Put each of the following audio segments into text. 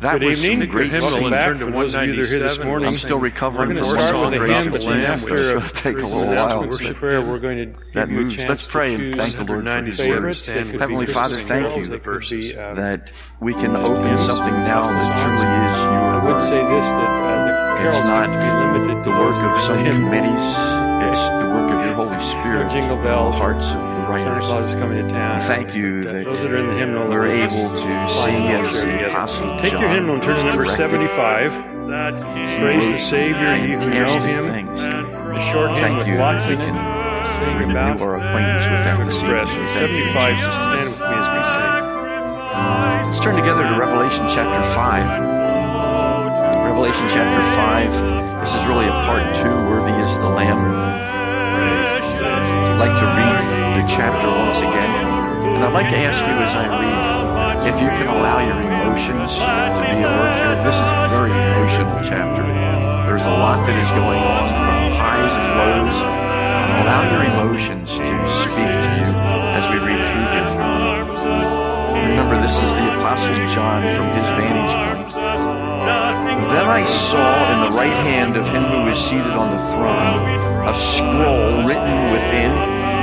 That Good was evening. some great Welcome singing. back Turn to for those of you that are here this 197. morning. I'm still recovering We're going to from start all with a grace of but the Lamb, after which is a gonna take a little and while. worship prayer, we're going to That give you a moves. Let's to pray and thank the Lord for His favorites. word. That could be Heavenly Father, thank you that could be, uh, that we can open something now that truly is I your would say this, that uh, the It's not to be limited to the work of that some in the hymn. committees. It's the work of your Holy Spirit. No jingle in bells. The hearts of the Santa writers. Claus is coming to town. Thank you But, that those that are in the hymnal we're will able to sing all as share the together. Apostle Take John your hymnal and turn to was number directed. 75. Praise the Savior, you who know Fantastic Him. things. A short hymn Thank with you lots that in we it can to sing renew about, our acquaintance with that to this evening. express. Thank you, 75, Jesus. stand with me as we sing. Let's turn together to Revelation chapter 5. Revelation chapter 5. This is really a part two, Worthy is the Lamb. I'd like to read the chapter once again. And I'd like to ask you as I read if you can allow your emotions to be at work here. This is a very emotional chapter. There's a lot that is going on from highs and lows. Allow your emotions to speak to you as we read through here. Remember, this is the Apostle John from his vantage point. Then I saw in the right hand of him who was seated on the throne a scroll written within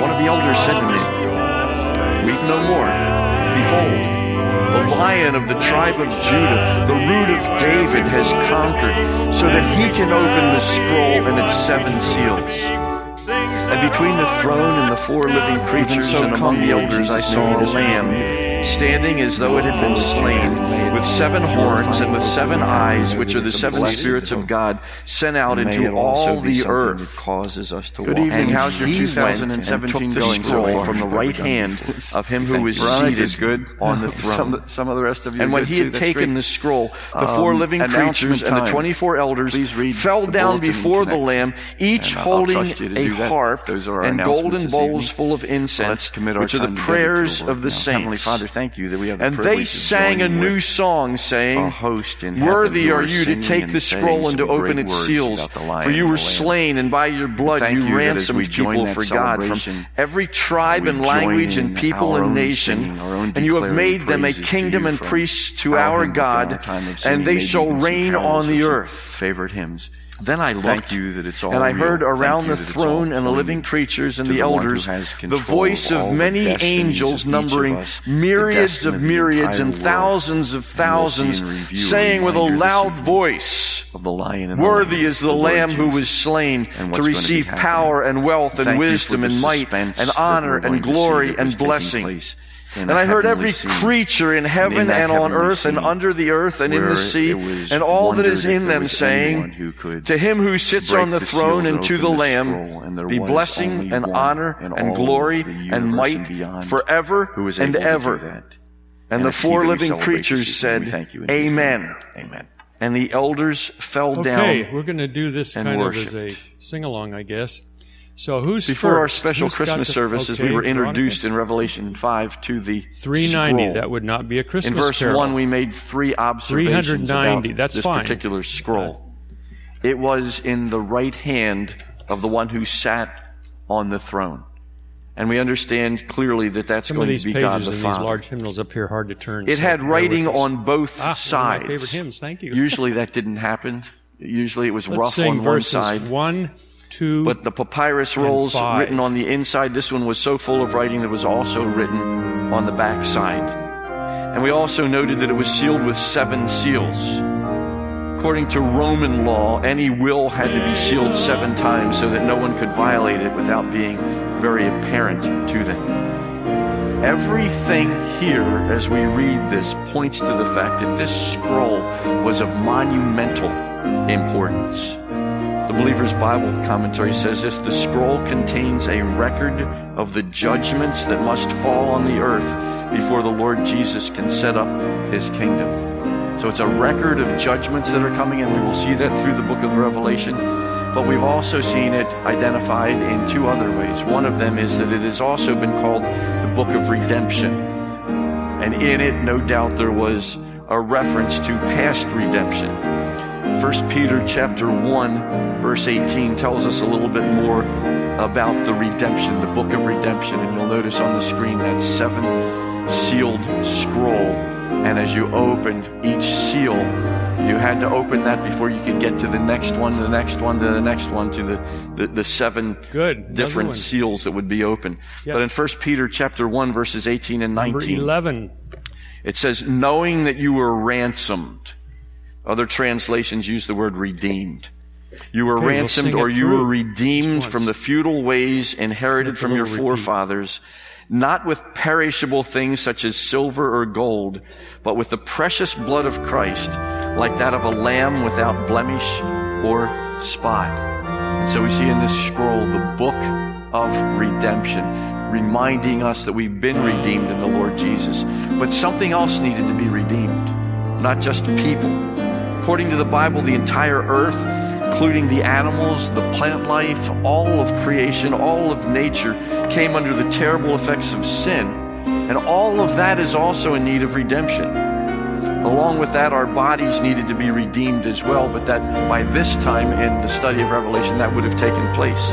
One of the elders said to me, Weep no more. Behold, the lion of the tribe of Judah, the root of David, has conquered, so that he can open the scroll and its seven seals. And between the throne and the four living creatures so and among the elders I saw a lamb standing as though it had been slain, with seven horns and with seven eyes, which are the seven spirits of God, sent out into all the earth. causes us to Good evening. And How's your 2017 going so far? From the right hand of him who was seated good on the throne. Some, some of the rest of you. And when he had taken the scroll, the four Um, living creatures and the 24 elders fell down before the. Lamb, each holding trust you to a do Those are our and golden bowls full of incense, let's commit our which are the time together to the prayers of the now. saints. Heavenly Father, thank you that we have the and they sang a new song, saying, host in Worthy are you to take the scroll and to open its seals. about the lion For you were slain, and by your blood you you that as we ransomed people for God from every tribe and language and people and nation. And you have made them a kingdom and priests to our our hymn book and our God, time of singing. and they shall reign on the earth. Favorite hymns. Then I looked, Thank you that it's all and I real. heard around the that it's all throne and the living creatures and the the elders the voice of the many angels of each of numbering us, the myriads of of the myriads and world. thousands of And we'll see thousands, in review a saying with a loud voice, of the lion and Worthy the lamb, is the Lord Lamb who was slain to receive power and wealth and Thank wisdom the and might and honor and glory and blessing. Place in And I heard every scene. creature in in heaven that and on earth and under the earth and in the sea and all that wondered is if in them saying, who could To him who sits on the the throne and to the the Lamb scroll, be blessing and honor in and glory and might and beyond forever who and able to do ever. that. And the four living creatures said, thank you Amen. Amen. And the elders fell Okay, down we're going to do this and kind of as a sing along, I guess. So who's Before our special Who's Christmas the- services, we were introduced in Revelation 5 to the 390. scroll. That would not be a Christmas In verse carol. 1, we made three observations 390, about that's this fine. particular scroll. It was in the right hand of the one who sat on the throne. And we understand clearly that that's going to be God the in these Father. large hymnals up here hard to turn. It so had writing on both ah, one of sides. my favorite hymns. Thank you. Usually that didn't happen. Usually it was Let's rough on one verses side. one, two, But the papyrus rolls five. written on the inside, this one was so full of writing that was also written on the back side. And we also noted that it was sealed with seven seals. According to Roman law, any will had to be sealed seven times so that no one could violate it without being very apparent to them. Everything here, as we read this, points to the fact that this scroll was of monumental importance. The Believer's Bible commentary says this the scroll contains a record of the judgments that must fall on the earth before the Lord Jesus can set up his kingdom. So it's a record of judgments that are coming, and we will see that through the book of Revelation. But we've also seen it identified in two other ways. One of them is that it has also been called the book of redemption. And in it, no doubt, there was a reference to past redemption. 1 Peter chapter 1 verse 18 tells us a little bit more about the redemption, the book of redemption. And you'll notice on the screen that seven sealed scroll. And as you opened each seal, you had to open that before you could get to the next one, the next one, to the next one, to the, the, the seven Good. different seals that would be open. Yes. But in 1 Peter chapter 1 verses 18 and Number 19, 11. it says, knowing that you were ransomed. Other translations use the word redeemed. You were Okay, we'll ransomed or you were redeemed from the feudal ways inherited from your forefathers, not with perishable things such as silver or gold, but with the precious blood of Christ, like that of a lamb without blemish or spot. And so we see in this scroll the book of redemption, reminding us that we've been redeemed in the Lord Jesus. But something else needed to be redeemed, not just people. According to the Bible, the entire earth, including the animals, the plant life, all of creation, all of nature, came under the terrible effects of sin. And all of that is also in need of redemption. Along with that, our bodies needed to be redeemed as well, but that by this time in the study of Revelation, that would have taken place.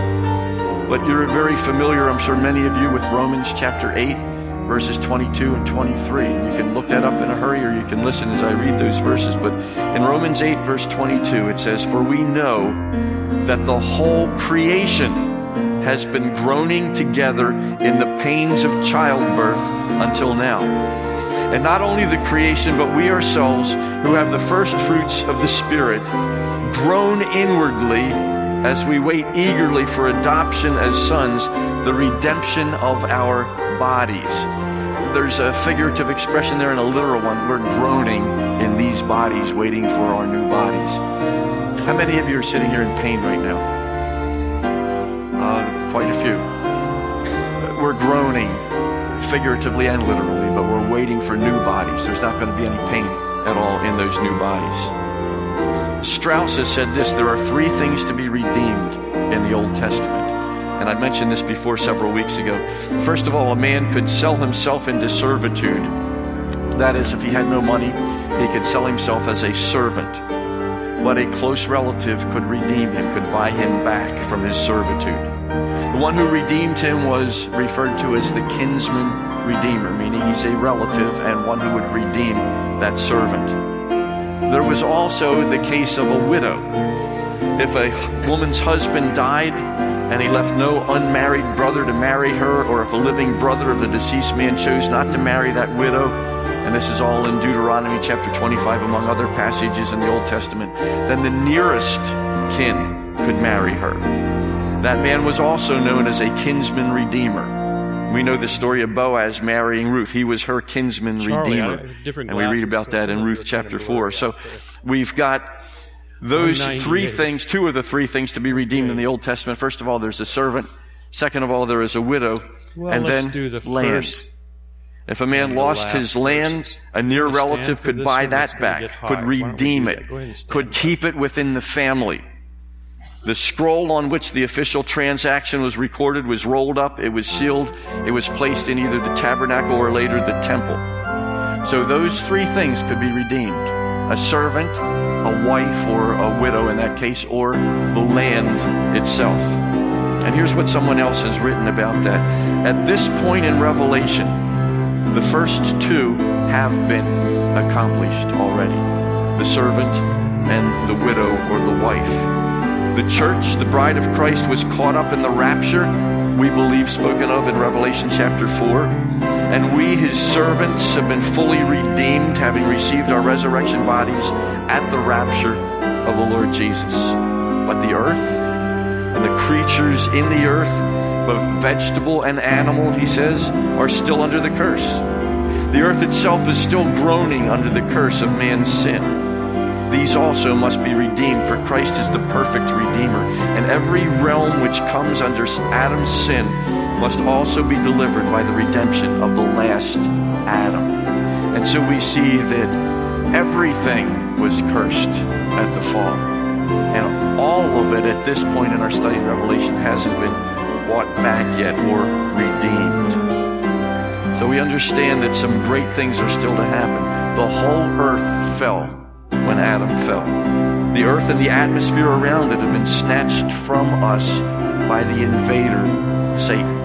But you're very familiar, I'm sure many of you, with Romans chapter 8, verses 22 and 23. You can look that up in a hurry or you can listen as I read those verses. But in Romans 8, verse 22, it says, For we know that the whole creation has been groaning together in the pains of childbirth until now. And not only the creation, but we ourselves, who have the first fruits of the Spirit, groan inwardly as we wait eagerly for adoption as sons, the redemption of our bodies. There's a figurative expression there and a literal one. We're groaning in these bodies, waiting for our new bodies. How many of you are sitting here in pain right now? Uh, quite a few. We're groaning figuratively and literally, but we're waiting for new bodies. There's not going to be any pain at all in those new bodies. Strauss has said this there are three things to be redeemed in the Old Testament. And I mentioned this before several weeks ago. First of all, a man could sell himself into servitude. That is, if he had no money, he could sell himself as a servant. But a close relative could redeem him, could buy him back from his servitude. The one who redeemed him was referred to as the kinsman redeemer, meaning he's a relative and one who would redeem that servant. There was also the case of a widow. If a woman's husband died and he left no unmarried brother to marry her, or if a living brother of the deceased man chose not to marry that widow, and this is all in Deuteronomy chapter 25, among other passages in the Old Testament, then the nearest kin could marry her. That man was also known as a kinsman redeemer. We know the story of Boaz marrying Ruth. He was her kinsman Charlie, redeemer. And we read about that in Ruth chapter 4. So we've got those three things, two of the three things to be redeemed in the Old Testament. First of all, there's a servant. Second of all, there is a widow. Well, and then the land. first If a man lost his land, a near relative could buy that back, could Why don't we redeem it, that? Go ahead and stand could keep it within the family. The scroll on which the official transaction was recorded was rolled up, it was sealed, it was placed in either the tabernacle or later the temple. So those three things could be redeemed a servant, a wife, or a widow in that case, or the land itself. And here's what someone else has written about that. At this point in Revelation, the first two have been accomplished already the servant and the widow or the wife. The church, the bride of Christ, was caught up in the rapture, we believe spoken of in Revelation chapter 4. And we, his servants, have been fully redeemed, having received our resurrection bodies at the rapture of the Lord Jesus. But the earth and the creatures in the earth, both vegetable and animal, he says, are still under the curse. The earth itself is still groaning under the curse of man's sin. These also must be redeemed, for Christ is the perfect Redeemer. And every realm which comes under Adam's sin must also be delivered by the redemption of the last Adam. And so we see that Everything was cursed at the fall. And all of it at this point in our study in Revelation hasn't been bought back yet or redeemed. So we understand that some great things are still to happen. The whole earth fell when Adam fell. The earth and the atmosphere around it have been snatched from us by the invader, Satan.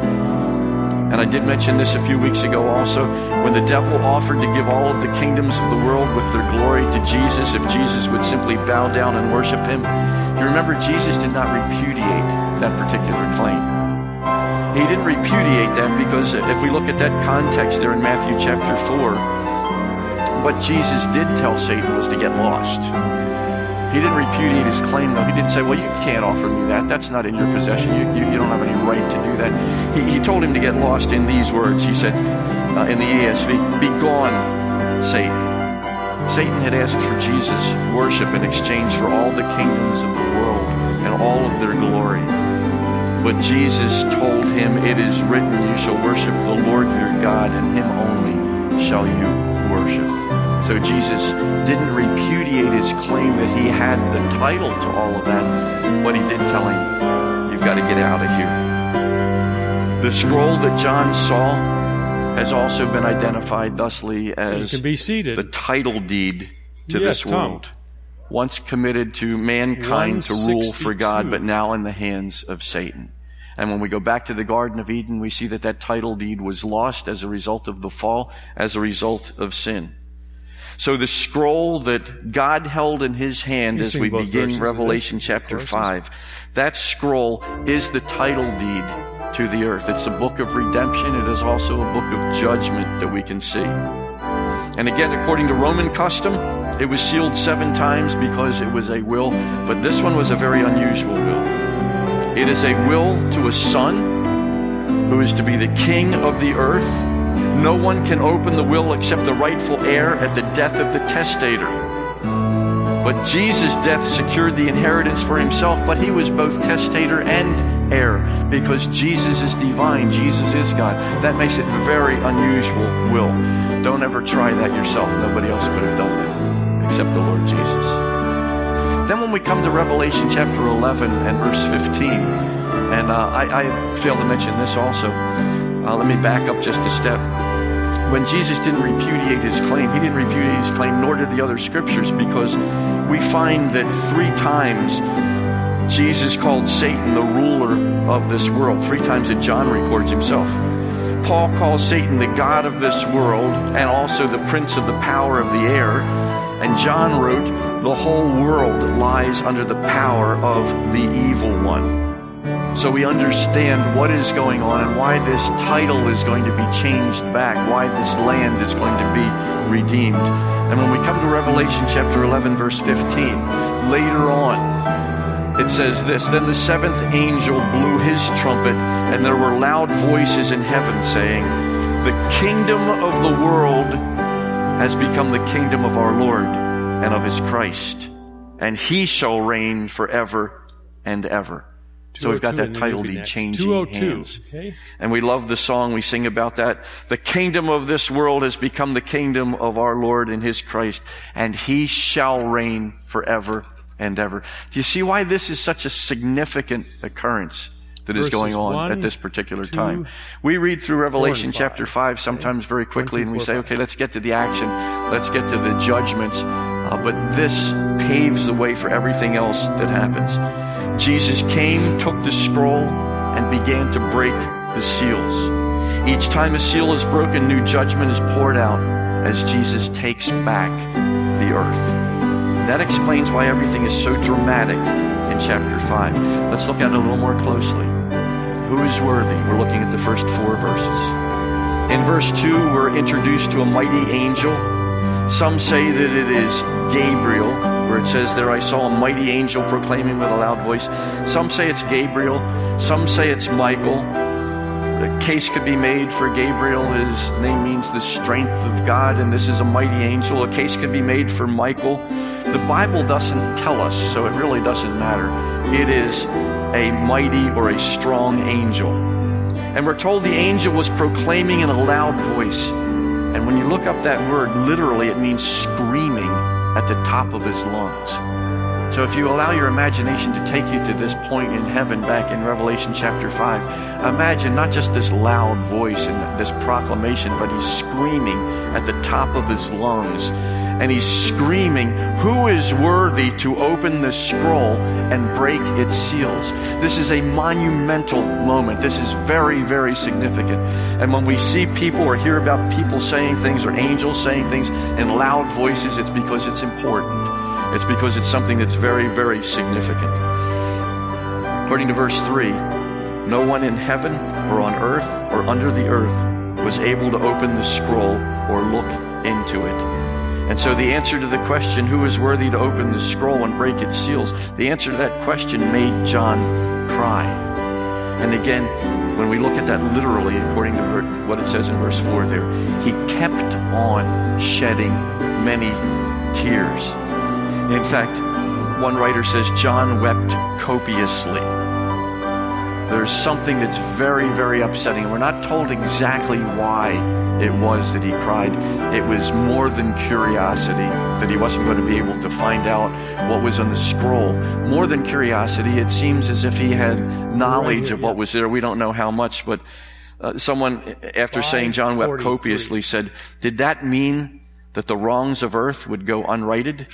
And I did mention this a few weeks ago also. When the devil offered to give all of the kingdoms of the world with their glory to Jesus, if Jesus would simply bow down and worship him, you remember Jesus did not repudiate that particular claim. He didn't repudiate that because if we look at that context there in Matthew chapter 4, what Jesus did tell Satan was to get lost. He didn't repudiate his claim, though. He didn't say, Well, you can't offer me that. That's not in your possession. You, you, you don't have any right to do that. He, he told him to get lost in these words. He said uh, in the ESV, Be gone, Satan. Satan had asked for Jesus' worship in exchange for all the kingdoms of the world and all of their glory. But Jesus told him, It is written, You shall worship the Lord your God, and him only shall you worship. So Jesus didn't repudiate his claim that he had the title to all of that, but he did tell him, You've got to get out of here. The scroll that John saw has also been identified thusly as You can be seated. the title deed to Yes, this Tom. world. Once committed to mankind to rule for God, but now in the hands of Satan. And when we go back to the Garden of Eden, we see that that title deed was lost as a result of the fall, as a result of sin. So the scroll that God held in his hand You as we begin versions Revelation chapter choruses. 5, that scroll is the title deed to the earth. It's a book of redemption. It is also a book of judgment that we can see. And again, according to Roman custom, it was sealed seven times because it was a will, but this one was a very unusual will. It is a will to a son who is to be the king of the earth. No one can open the will except the rightful heir at the death of the testator. But Jesus' death secured the inheritance for himself, but he was both testator and heir because Jesus is divine, Jesus is God. That makes it a very unusual will. Don't ever try that yourself. Nobody else could have done that except the Lord Jesus. Then when we come to Revelation chapter 11 and verse 15, and uh, I, I failed to mention this also. Uh, let me back up just a step. When Jesus didn't repudiate his claim, he didn't repudiate his claim, nor did the other scriptures, because we find that three times Jesus called Satan the ruler of this world. Three times that John records himself. Paul calls Satan the God of this world and also the prince of the power of the air. And John wrote, the whole world lies under the power of the evil one. So we understand what is going on and why this title is going to be changed back, why this land is going to be redeemed. And when we come to Revelation chapter 11, verse 15, later on, it says this Then the seventh angel blew his trumpet, and there were loud voices in heaven saying, The kingdom of the world has become the kingdom of our Lord and of his Christ, and he shall reign forever and ever. So we've got that title deed changing hands. Okay. And we love the song. We sing about that. The kingdom of this world has become the kingdom of our Lord and His Christ, and He shall reign forever and ever. Do you see why this is such a significant occurrence that is Verses going on one, at this particular two, time? We read through Revelation and chapter five. 5 sometimes very quickly, and we say, five. okay, let's get to the action. Let's get to the judgments. Uh, but this paves the way for everything else that happens. Jesus came, took the scroll, and began to break the seals. Each time a seal is broken, new judgment is poured out as Jesus takes back the earth. That explains why everything is so dramatic in chapter 5. Let's look at it a little more closely. Who is worthy? We're looking at the first four verses. In verse 2, we're introduced to a mighty angel. Some say that it is Gabriel, where it says there, I saw a mighty angel proclaiming with a loud voice. Some say it's Gabriel. Some say it's Michael. A case could be made for Gabriel. His name means the strength of God, and this is a mighty angel. A case could be made for Michael. The Bible doesn't tell us, so it really doesn't matter. It is a mighty or a strong angel. And we're told the angel was proclaiming in a loud voice. And when you look up that word, literally it means screaming at the top of his lungs. So if you allow your imagination to take you to this point in heaven back in Revelation chapter 5, imagine not just this loud voice and this proclamation, but he's screaming at the top of his lungs. And he's screaming, Who is worthy to open the scroll and break its seals? This is a monumental moment. This is very, very significant. And when we see people or hear about people saying things or angels saying things in loud voices, it's because it's important. It's because it's something that's very, very significant. According to verse 3, no one in heaven or on earth or under the earth was able to open the scroll or look into it. And so the answer to the question, who is worthy to open the scroll and break its seals, the answer to that question made John cry. And again, when we look at that literally, according to what it says in verse 4 there, he kept on shedding many tears. In fact, one writer says John wept copiously. There's something that's very, very upsetting. We're not told exactly why it was that he cried. It was more than curiosity that he wasn't going to be able to find out what was on the scroll. More than curiosity, it seems as if he had knowledge of what was there. We don't know how much, but uh, someone, after saying John wept copiously, said, Did that mean that the wrongs of earth would go unrighted?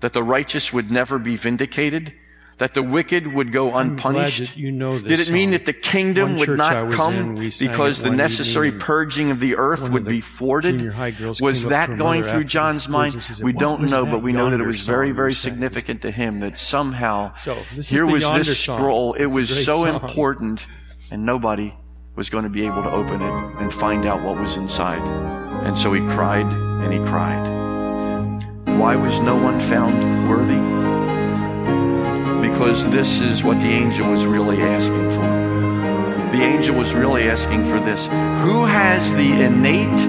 That the righteous would never be vindicated, that the wicked would go unpunished? you know Did it mean that the kingdom One would not come in, because the necessary evening, purging of the earth would be girls Was that going through John's mind? words, and she said, We don't know, but we know that it was very, very significant to him that somehow So, here was this scroll. It was so song. important, and nobody was going to be able to open it and find out what was inside. And so he cried and he cried. Why was no one found worthy? Because this is what the angel was really asking for. The angel was really asking for this. Who has the innate,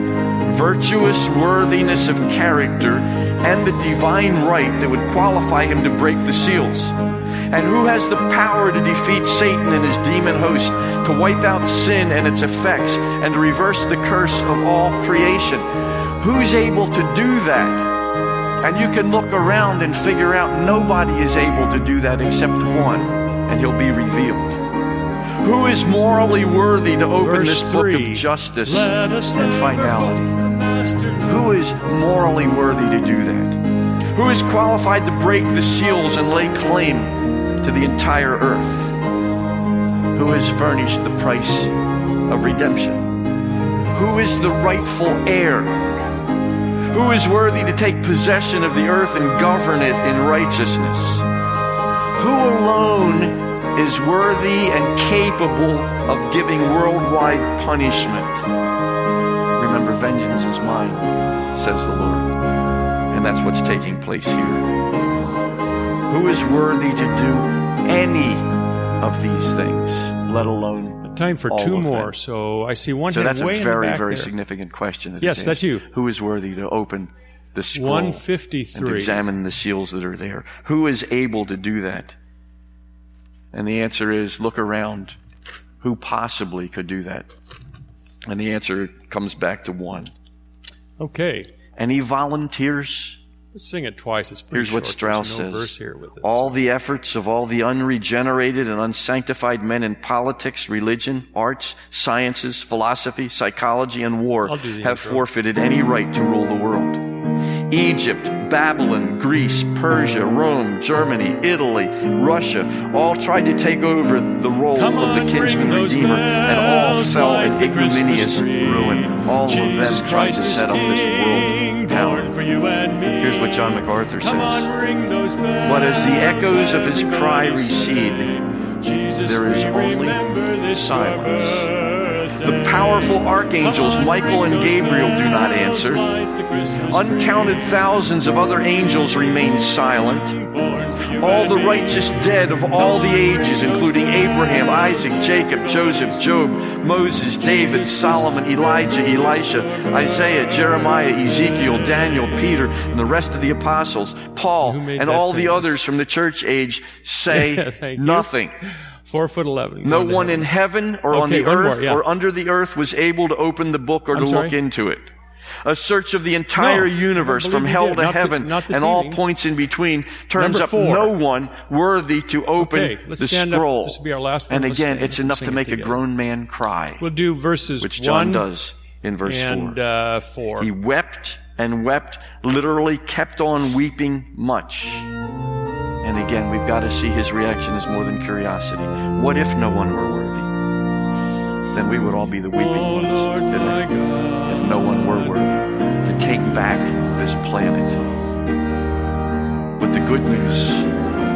virtuous worthiness of character and the divine right that would qualify him to break the seals? And who has the power to defeat Satan and his demon host, to wipe out sin and its effects, and to reverse the curse of all creation? Who's able to do that? And you can look around and figure out nobody is able to do that except one, and he'll be revealed. Who is morally worthy to open Verse this book three. of justice and finality? forget the master. Who is morally worthy to do that? Who is qualified to break the seals and lay claim to the entire earth? Who has furnished the price of redemption? Who is the rightful heir? Who is worthy to take possession of the earth and govern it in righteousness? Who alone is worthy and capable of giving worldwide punishment? Remember, vengeance is mine, says the Lord. And that's what's taking place here. Who is worthy to do any of these things, let alone Time for two more. them? So I see one So that's a very, very there. significant question. That Yes, that's you. Who is worthy to open the scroll and to examine the seals that are there? Who is able to do that? And the answer is look around. Who possibly could do that? And the answer comes back to one. Okay. Any volunteers? Let's sing it twice. It's Here's what. Strauss no says. verse here with it. All the efforts of all the unregenerated and unsanctified men in politics, religion, arts, sciences, philosophy, psychology, and war I'll do the have intro. forfeited any right to rule the world. Egypt, Babylon, Greece, Persia, Rome, Germany, Italy, Russia all tried to take over the role Come of the kinsman redeemer and all fell like in ignominious ruin. All Jesus of them tried to Christ is set up this world power. born for you and me. Here's what John MacArthur says. But as the echoes of his cry recede, there is only this silence. The powerful archangels Michael and Gabriel do not answer. like the Christmas Uncounted thousands of other angels remain silent. Born for you All the righteous dead of all the ages, including Abraham, Isaac, Jacob, Joseph, Job, Moses, David, Solomon, Elijah, Elisha, Isaiah, Jeremiah, Ezekiel, Daniel, Peter, and the rest of the apostles, Paul, and all the others from the church age say nothing. Four foot eleven. No to one in heaven. heaven or on the one more, earth yeah. or under the earth was able to open the book or I'm to sorry? look into it. A search of the entire No, universe from hell to Not heaven this and all points in between turns up no one worthy to open Okay, let's the stand up. scroll. This will be our last one. and Let's again, it's enough to make a grown man cry, We'll do verses which John one does in verse and 4. uh, four. He wept and wept, literally kept on weeping much. And again, we've got to see his reaction as more than curiosity. What if no one were worthy? Then we would all be the weeping oh ones today. If no one were worthy to take back this planet. But the good news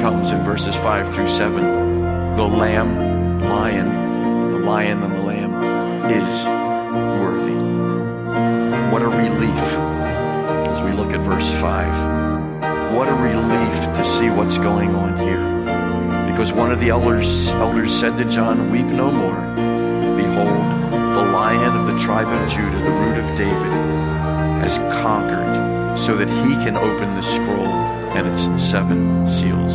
comes in verses 5 through 7. The lamb, lion, the lion and the lamb is worthy. What a relief as we look at verse 5. What a relief to see what's going on here. Because one of the elders, elders said to John, Weep no more. Behold, the lion of the tribe of Judah, the root of David, has conquered so that he can open the scroll and its seven seals.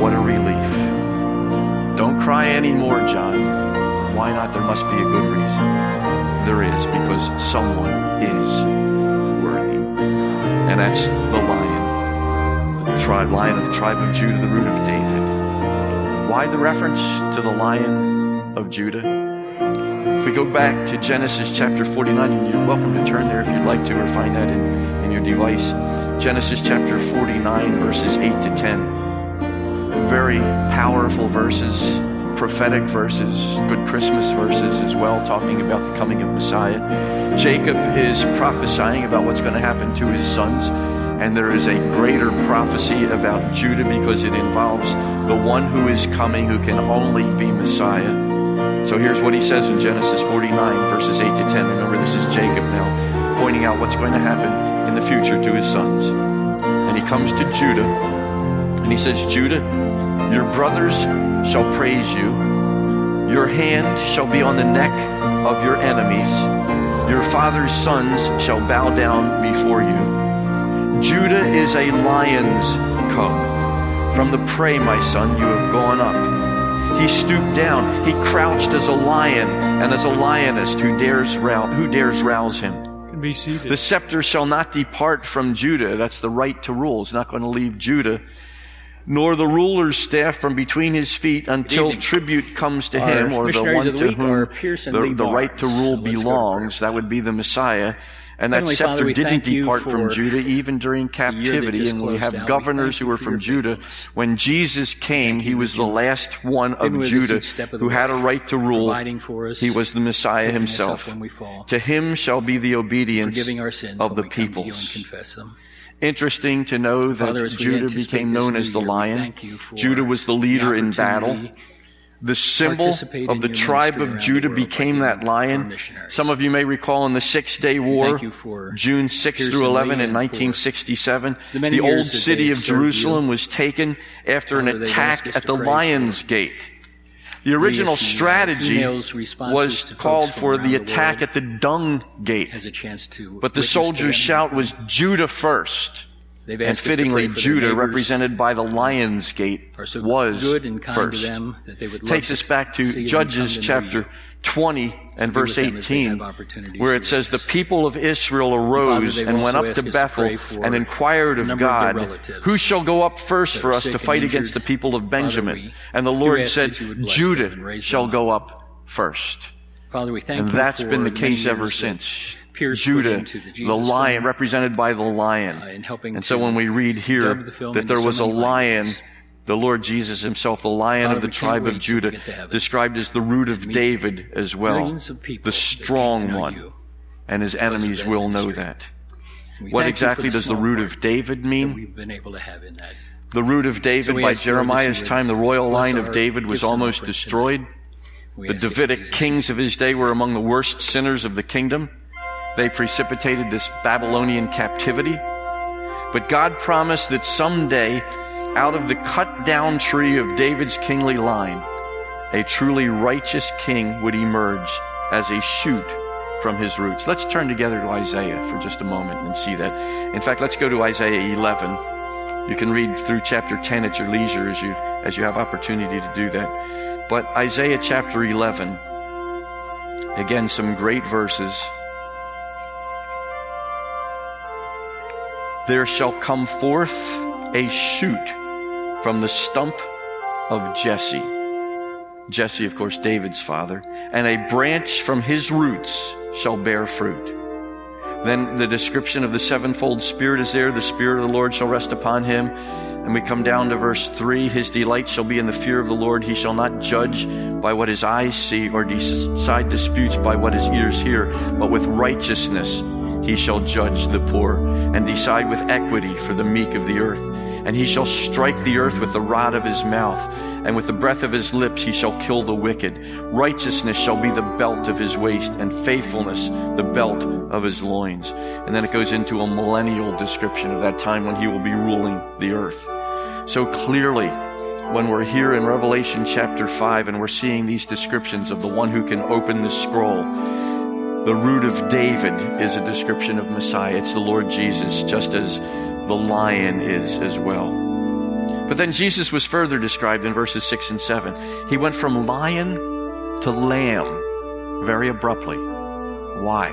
What a relief. Don't cry anymore, John. Why not? There must be a good reason. There is, because someone is worthy. And that's the lion. Tribe, lion of the tribe of Judah, the root of David. Why the reference to the lion of Judah? If we go back to Genesis chapter 49, and you're welcome to turn there if you'd like to, or find that in, in your device. Genesis chapter 49, verses 8 to 10 very powerful verses, prophetic verses, good Christmas verses as well, talking about the coming of Messiah. Jacob is prophesying about what's going to happen to his sons, and there is a greater prophecy about Judah because it involves the one who is coming who can only be Messiah. So here's what he says in Genesis 49, verses 8 to 10. Remember, this is Jacob now pointing out what's going to happen in the future to his sons. And he comes to Judah, and he says, Judah, your brothers shall praise you. Your hand shall be on the neck of your enemies. Your father's sons shall bow down before you. Judah is a lion's cub. From the prey, my son, you have gone up. He stooped down. He crouched as a lion and as a lioness who dares, rouse, who dares rouse him. Can be seated. The scepter shall not depart from Judah. That's the right to rule. It's not going to leave Judah. Nor the ruler's staff from between his feet until tribute comes to Our him, or the one of the to whom the, the right to rule So let's go to belongs. That would be the Messiah. And that Heavenly scepter Father, didn't depart from Judah even during captivity. And we have out. We governors who were from Judah. When Jesus came, Thank he was the last one of been with us Judah who had a right to rule. He was the Messiah picking us up himself. when we fall. To him shall be the obedience of the we come to you and peoples. Interesting to know that Father, Judah became known as the lion. thank you for Judah was the leader in battle. The symbol of the tribe of Judah became that lion. Some of you may recall in the Six Day War, thank you for June 6 through 11 in 1967, the the old city of Jerusalem was taken after an attack at the Lion's Gate. The original strategy was called for the attack at the Dung Gate. has a chance to. But the soldiers' shout was Judah first. And fittingly, Judah, represented by the Lion's Gate, so was good and kind first. to them that they would love Takes us back to Judges come to know chapter 20 and verse with them as they 18, where it says, The people of Israel arose they've and went up to us to Bethel and inquired of number of God, Who shall go up first for us to fight against the people of Father, Benjamin? we And the Lord said, that you would bless them Judah shall them go up. up first. Father, we thank And you that's been the case ever since. Pierce Judah, the the lion, film, represented by the lion. uh, in helping and so when we read here the that there so was a lion, languages. the Lord Jesus himself, the lion Father, of the tribe of Judah, get to heaven described as the root of David as well, the strong came to know one. you And his enemies will know that. What exactly does the root of David mean? we've been able to have in that. The root of David So by ask, Lord, that you Jeremiah's time, the royal line of David was almost destroyed. The ask it in Davidic kings of his day were among the worst sinners of the kingdom. They precipitated this Babylonian captivity. But God promised that someday, out of the cut down tree of David's kingly line, a truly righteous king would emerge as a shoot from his roots. Let's turn together to Isaiah for just a moment and see that. In fact, let's go to Isaiah 11. You can read through chapter 10 at your leisure as you, as you have opportunity to do that. But Isaiah chapter 11, again, some great verses. There shall come forth a shoot from the stump of Jesse. Jesse, of course, David's father, and a branch from his roots shall bear fruit. Then the description of the sevenfold Spirit is there. The Spirit of the Lord shall rest upon him. And we come down to verse 3 His delight shall be in the fear of the Lord. He shall not judge by what his eyes see or decide disputes by what his ears hear, but with righteousness he shall judge the poor and decide with equity for the meek of the earth. And he shall strike the earth with the rod of his mouth, and with the breath of his lips he shall kill the wicked. Righteousness shall be the belt of his waist, and faithfulness the belt of his loins. And then it goes into a millennial description of that time when he will be ruling the earth. So clearly, when we're here in Revelation chapter 5 and we're seeing these descriptions of the one who can open the scroll, the root of David is a description of Messiah. It's the Lord Jesus, just as the lion is as well. But then Jesus was further described in verses 6 and 7. He went from lion to lamb very abruptly. Why?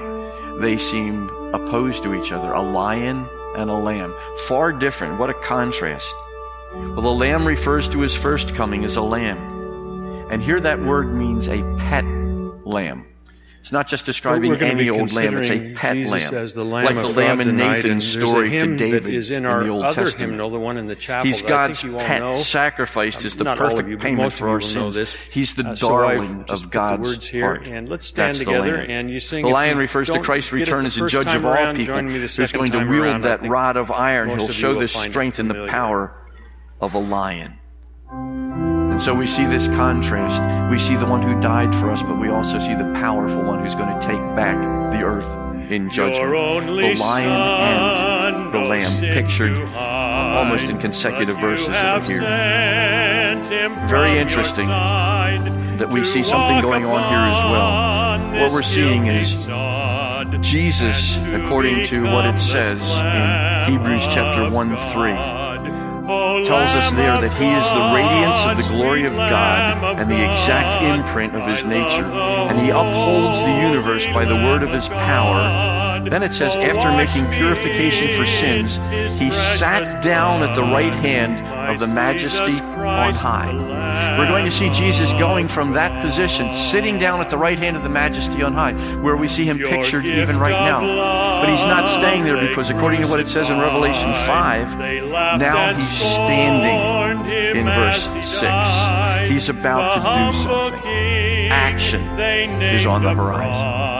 They seem opposed to each other a lion and a lamb. Far different. What a contrast. Well, the lamb refers to his first coming as a lamb. And here that word means a pet lamb. It's not just describing any old lamb; it's a pet Jesus lamb, as the lamb like the lamb God in. Nathan's story to David is in in the Old Testament. hymnal, the one in the chapel. He's that I think God's you pet know. sacrificed as the Not perfect you, payment for our sins. this. He's the Uh, so darling of God's words here, heart. and let's stand That's the together Lamb. and you sing. The lion refers to Christ's return as the judge of all people, the who's going to wield that rod of iron. He'll show the strength and the power of a lion. And so we see this contrast. We see the one who died for us, but we also see the powerful one who's going to take back the earth in judgment. The lion and the lamb pictured almost in consecutive verses are here. Very interesting that we see something going on here as well. What we're seeing is Jesus, according to what it says in Hebrews chapter 1 3, God. O tells us there that he is the radiance of the glory of God and the exact imprint of his nature, and he upholds the universe by the word of his power. Then it says, after making purification for sins, he sat down at the right hand of the majesty on high. We're going to see Jesus going from that position, sitting down at the right hand of the majesty on high, where we see him pictured even right now. But he's not staying there because, according to what it says in Revelation 5, now he's standing in verse 6. He's about to do something. Action is on the horizon.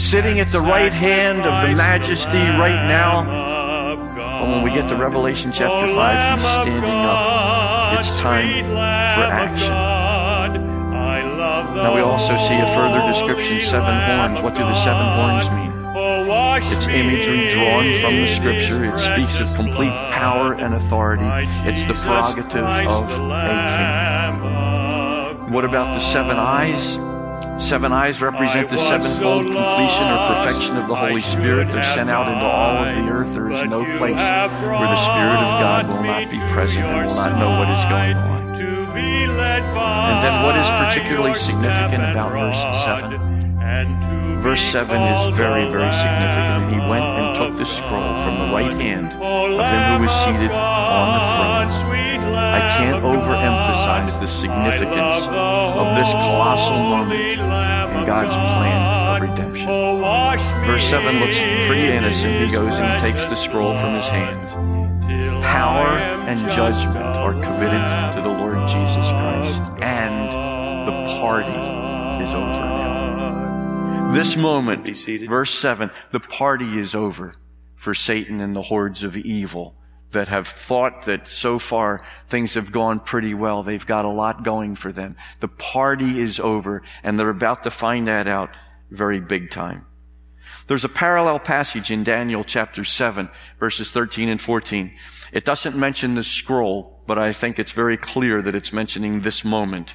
Sitting at the right hand of the majesty right now. And when we get to Revelation chapter 5, he's standing up. It's time for action. Now we also see a further description, seven horns. What do the seven horns mean? It's imagery drawn from the scripture. It speaks of complete power and authority. It's the prerogative of a king. What about the seven eyes? Seven eyes represent the sevenfold completion or perfection of the Holy Spirit. They're sent out into all of the earth. There is no place where the Spirit of God will not be present and will not know what is going on. And then what is particularly significant about verse 7? Verse 7 is very, very significant. And he went and took the scroll from the right hand of him who was seated on the throne. I can't overemphasize the significance of this colossal moment in God's plan of redemption. Verse 7 looks pretty innocent. He goes and takes the scroll from his hand. Power and judgment are committed to the Lord Jesus Christ, and the party is over now. This moment, verse 7, the party is over for Satan and the hordes of evil that have thought that so far things have gone pretty well. They've got a lot going for them. The party is over, and they're about to find that out very big time. There's a parallel passage in Daniel chapter 7, verses 13 and 14. It doesn't mention the scroll, but I think it's very clear that it's mentioning this moment.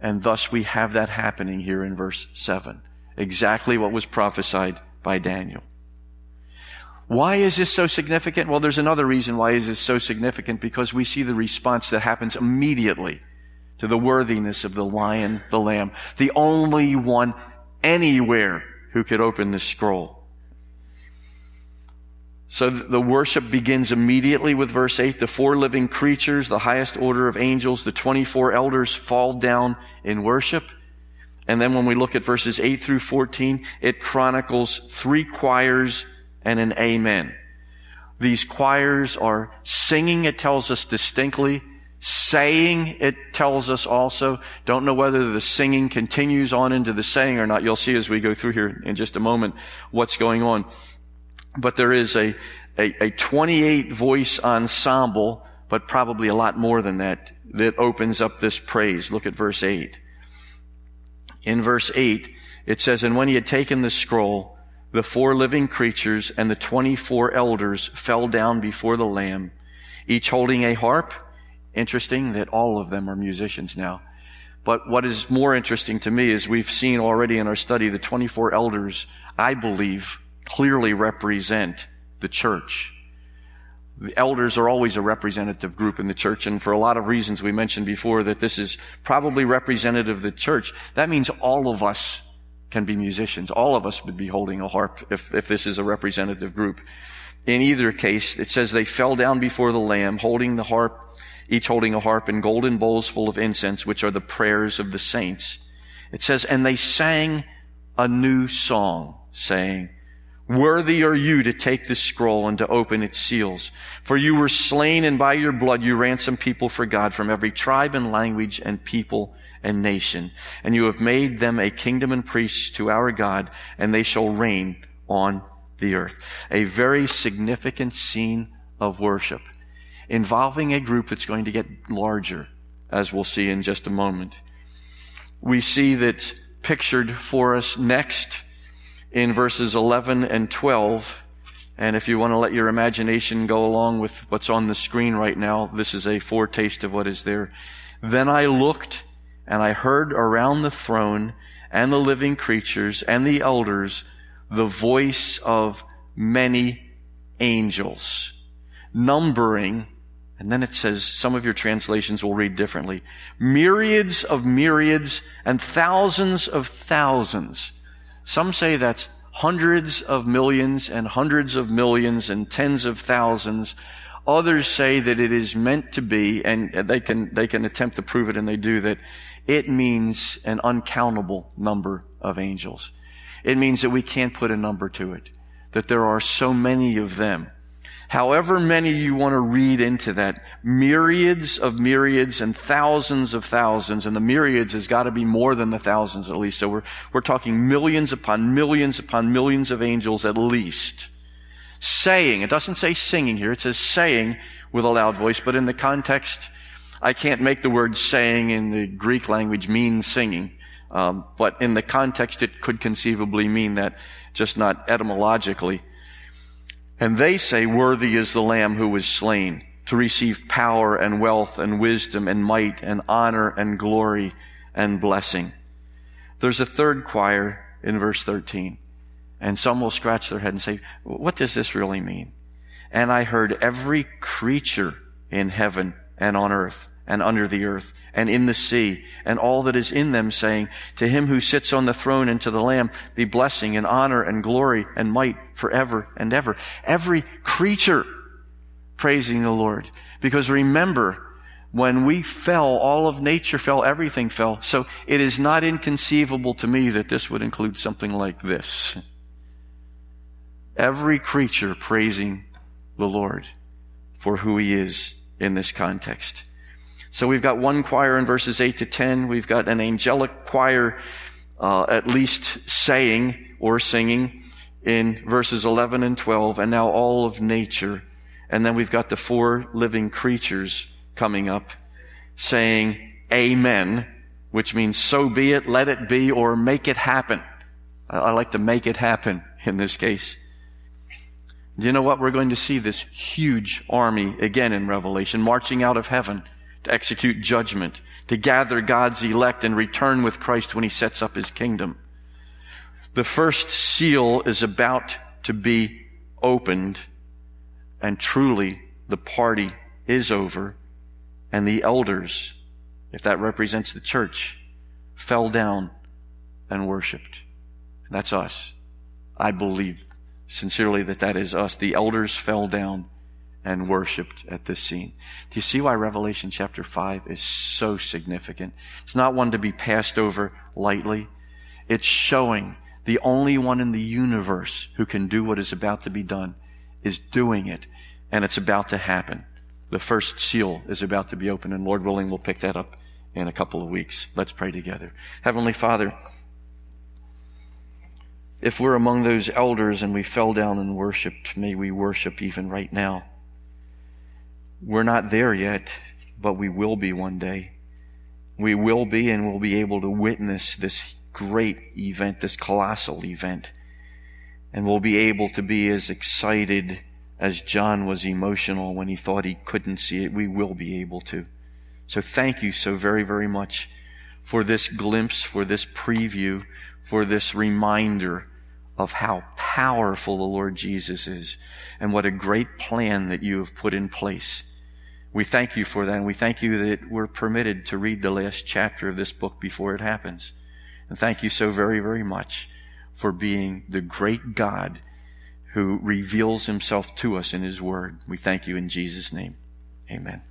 And thus we have that happening here in verse 7. Exactly what was prophesied by Daniel. Why is this so significant? Well, there's another reason why is this so significant because we see the response that happens immediately to the worthiness of the lion, the lamb, the only one anywhere who could open the scroll. So the worship begins immediately with verse 8. The four living creatures, the highest order of angels, the 24 elders fall down in worship. And then when we look at verses 8 through 14, it chronicles three choirs and an amen. These choirs are singing, it tells us distinctly. Saying, it tells us also. Don't know whether the singing continues on into the saying or not. You'll see as we go through here in just a moment what's going on. But there is a, a, a 28 voice ensemble, but probably a lot more than that, that opens up this praise. Look at verse 8. In verse 8, it says, And when he had taken the scroll, the four living creatures and the 24 elders fell down before the Lamb, each holding a harp. Interesting that all of them are musicians now. But what is more interesting to me is we've seen already in our study the 24 elders, I believe, clearly represent the church. The elders are always a representative group in the church, and for a lot of reasons we mentioned before that this is probably representative of the church. That means all of us can be musicians. All of us would be holding a harp if, if this is a representative group. In either case, it says they fell down before the Lamb, holding the harp, each holding a harp and golden bowls full of incense, which are the prayers of the saints. It says, and they sang a new song, saying, Worthy are you to take this scroll and to open its seals. For you were slain and by your blood you ransomed people for God from every tribe and language and people and nation. And you have made them a kingdom and priests to our God and they shall reign on the earth. A very significant scene of worship involving a group that's going to get larger as we'll see in just a moment. We see that pictured for us next in verses 11 and 12. And if you want to let your imagination go along with what's on the screen right now, this is a foretaste of what is there. Then I looked and I heard around the throne and the living creatures and the elders the voice of many angels, numbering, and then it says, some of your translations will read differently, myriads of myriads and thousands of thousands some say that's hundreds of millions and hundreds of millions and tens of thousands. Others say that it is meant to be, and they can, they can attempt to prove it and they do that. It means an uncountable number of angels. It means that we can't put a number to it. That there are so many of them however many you want to read into that, myriads of myriads and thousands of thousands, and the myriads has got to be more than the thousands at least. So we're, we're talking millions upon millions upon millions of angels at least. Saying, it doesn't say singing here, it says saying with a loud voice, but in the context, I can't make the word saying in the Greek language mean singing. Um, but in the context, it could conceivably mean that, just not etymologically. And they say, worthy is the lamb who was slain to receive power and wealth and wisdom and might and honor and glory and blessing. There's a third choir in verse 13. And some will scratch their head and say, what does this really mean? And I heard every creature in heaven and on earth and under the earth and in the sea and all that is in them saying, to him who sits on the throne and to the lamb be blessing and honor and glory and might forever and ever. Every creature praising the Lord. Because remember, when we fell, all of nature fell, everything fell. So it is not inconceivable to me that this would include something like this. Every creature praising the Lord for who he is in this context. So we've got one choir in verses 8 to 10. We've got an angelic choir, uh, at least saying or singing in verses 11 and 12, and now all of nature. And then we've got the four living creatures coming up saying, Amen, which means so be it, let it be, or make it happen. I like to make it happen in this case. Do you know what? We're going to see this huge army again in Revelation, marching out of heaven to execute judgment, to gather God's elect and return with Christ when he sets up his kingdom. The first seal is about to be opened, and truly the party is over, and the elders, if that represents the church, fell down and worshiped. That's us. I believe sincerely that that is us. The elders fell down and worshiped at this scene. Do you see why Revelation chapter 5 is so significant? It's not one to be passed over lightly. It's showing the only one in the universe who can do what is about to be done is doing it, and it's about to happen. The first seal is about to be opened, and Lord willing, we'll pick that up in a couple of weeks. Let's pray together. Heavenly Father, if we're among those elders and we fell down and worshiped, may we worship even right now. We're not there yet, but we will be one day. We will be and we'll be able to witness this great event, this colossal event. And we'll be able to be as excited as John was emotional when he thought he couldn't see it. We will be able to. So thank you so very, very much for this glimpse, for this preview, for this reminder of how powerful the Lord Jesus is and what a great plan that you have put in place. We thank you for that and we thank you that we're permitted to read the last chapter of this book before it happens. And thank you so very, very much for being the great God who reveals himself to us in his word. We thank you in Jesus' name. Amen.